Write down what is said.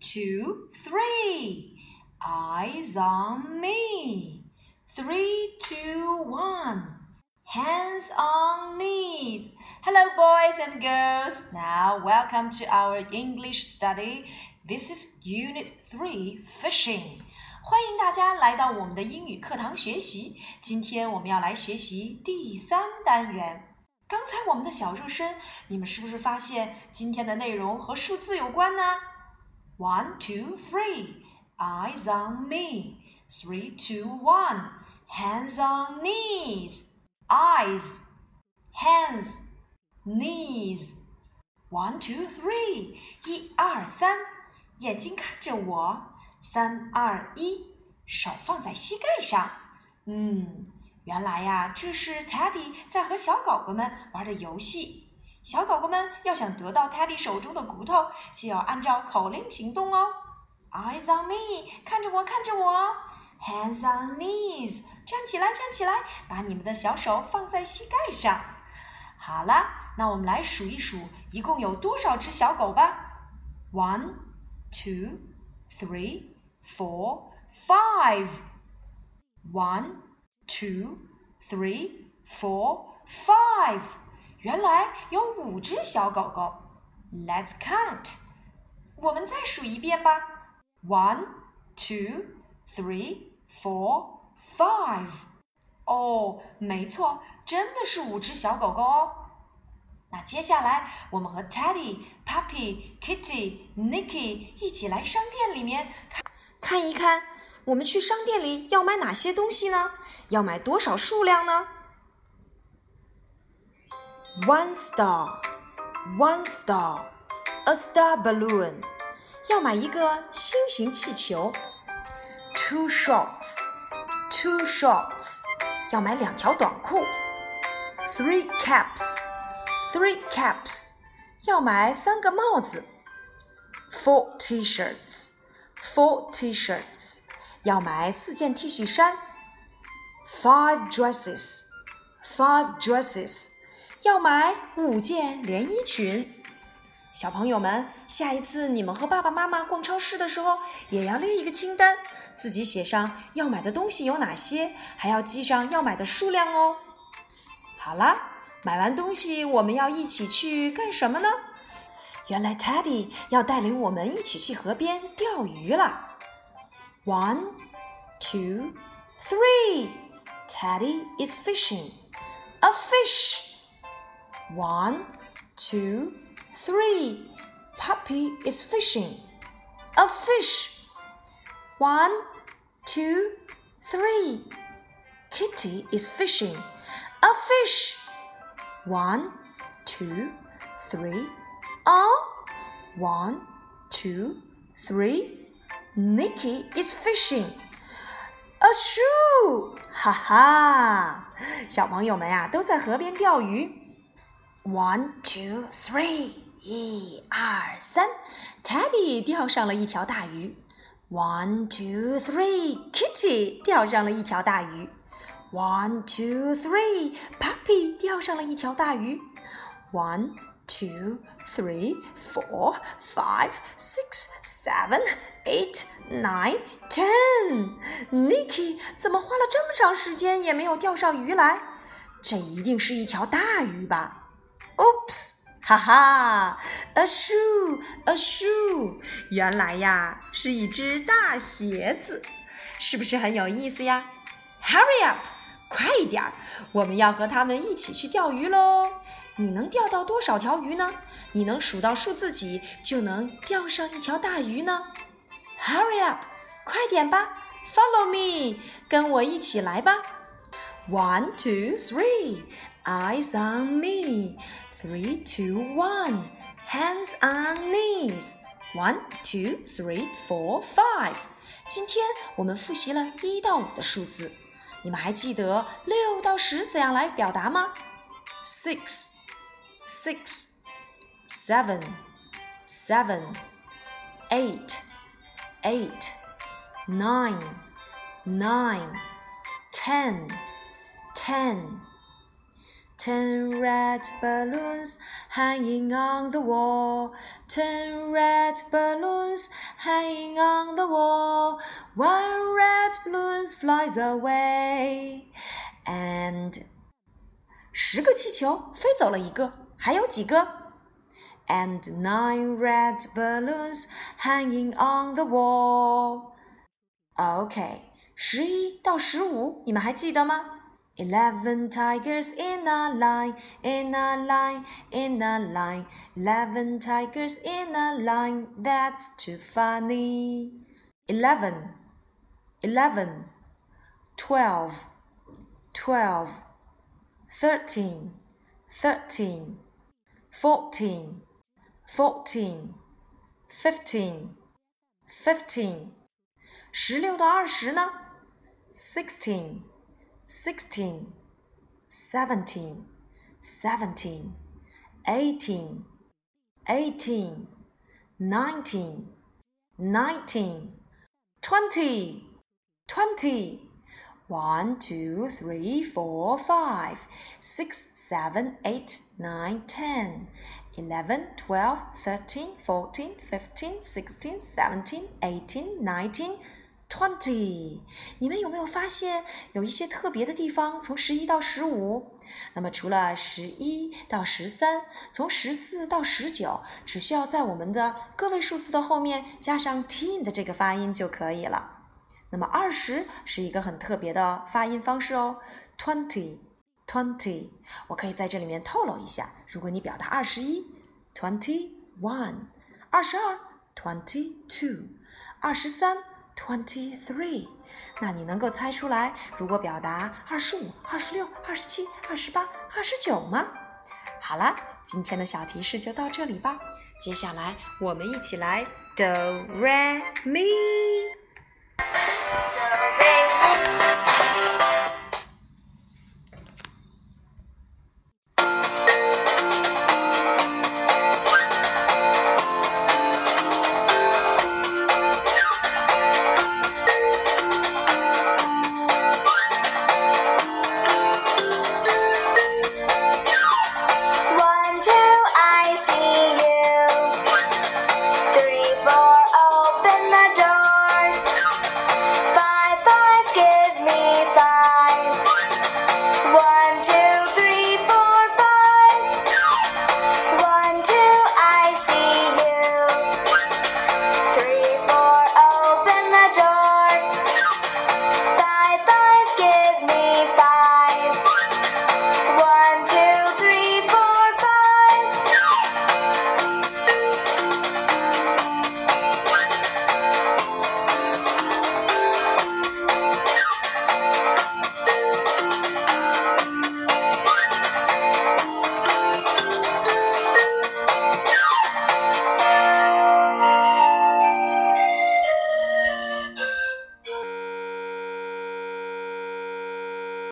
two, three. Eyes on me. Three, two, one. Hands on knees. Hello, boys and girls. Now, welcome to our English study. This is Unit 3 Fishing. 欢迎大家来到我们的英语课堂学习。今天我们要来学习第三单元。刚才我们的小热身，你们是不是发现今天的内容和数字有关呢 ？One, two, three. Eyes on me. Three, two, one. Hands on knees. Eyes, hands, knees. One, two, three. 一二三，眼睛看着我。三二一，手放在膝盖上。嗯，原来呀，这是 Teddy 在和小狗狗们玩的游戏。小狗狗们要想得到 Teddy 手中的骨头，就要按照口令行动哦。Eyes on me，看着我，看着我。Hands on knees，站起来，站起来，把你们的小手放在膝盖上。好了，那我们来数一数，一共有多少只小狗吧？One, two, three, four, five. One, two, three, four, five. 原来有五只小狗狗。Let's count. 我们再数一遍吧。One, two, three, four, five. 哦，没错，真的是五只小狗狗哦。那接下来，我们和 Teddy、Puppy、Kitty、Nicky 一起来商店里面看看一看，我们去商店里要买哪些东西呢？要买多少数量呢 ？One star, one star, a star balloon. 要买一个星形气球。Two shorts, two shorts. 要买两条短裤。Three caps, three caps. 要买三个帽子。Four t-shirts, four t-shirts. 要买四件 T 恤衫。Five dresses, five dresses. 要买五件连衣裙。小朋友们，下一次你们和爸爸妈妈逛超市的时候，也要列一个清单，自己写上要买的东西有哪些，还要记上要买的数量哦。好了，买完东西我们要一起去干什么呢？原来 Teddy 要带领我们一起去河边钓鱼了。One, two, three. Teddy is fishing. A fish. One, two, three. Puppy is fishing. A fish. One, two, three. Kitty is fishing. A fish. One, two, three. A. One, two, three. Nicky is fishing. A shoe. 哈哈，小朋友们啊，都在河边钓鱼。one, two, three，一二三，Teddy er, 钓上了一条大鱼。One, two, three，Kitty 钓上了一条大鱼。One, two, three，Puppy 钓上了一条大鱼。One, two, three, four, five, six, seven, eight, nine, ten。Nicky 怎么花了这么长时间也没有钓上鱼来？这一定是一条大鱼吧？？Oops！哈哈，a shoe，a shoe，原来呀是一只大鞋子，是不是很有意思呀？Hurry up，快一点儿，我们要和他们一起去钓鱼喽！你能钓到多少条鱼呢？你能数到数字几就能钓上一条大鱼呢？Hurry up，快点吧！Follow me，跟我一起来吧！One, two, three, eyes on me. Three, two, one. Hands on knees. One, two, three, four, five. 今天我们复习了一到五的数字，你们还记得六到十怎样来表达吗？Six, six, seven, seven, eight, eight, nine, nine, ten, ten. Ten red balloons hanging on the wall. Ten red balloons hanging on the wall. One red balloon flies away. And 十个气球飞走了一个，还有几个？And nine red balloons hanging on the wall. OK，十一到十五，你们还记得吗 ？Eleven tigers in a line, in a line, in a line. Eleven tigers in a line, that's too funny. Eleven, eleven, twelve, twelve, thirteen, thirteen, fourteen, fourteen, fifteen, fifteen. 十六到二十呢？Sixteen sixteen, seventeen, seventeen, eighteen, eighteen, nineteen, nineteen, twenty, twenty. One, two, three, four, five, six, seven, eight, nine, ten, eleven, twelve, thirteen, fourteen, fifteen, sixteen, seventeen, eighteen, nineteen. Twenty，你们有没有发现有一些特别的地方？从十一到十五，那么除了十一到十三，从十四到十九，只需要在我们的个位数字的后面加上 teen 的这个发音就可以了。那么二十是一个很特别的发音方式哦，twenty，twenty，我可以在这里面透露一下，如果你表达二十一，twenty one，二十二，twenty two，二十三。Twenty-three，那你能够猜出来，如果表达二十五、二十六、二十七、二十八、二十九吗？好了，今天的小提示就到这里吧。接下来我们一起来 the red me。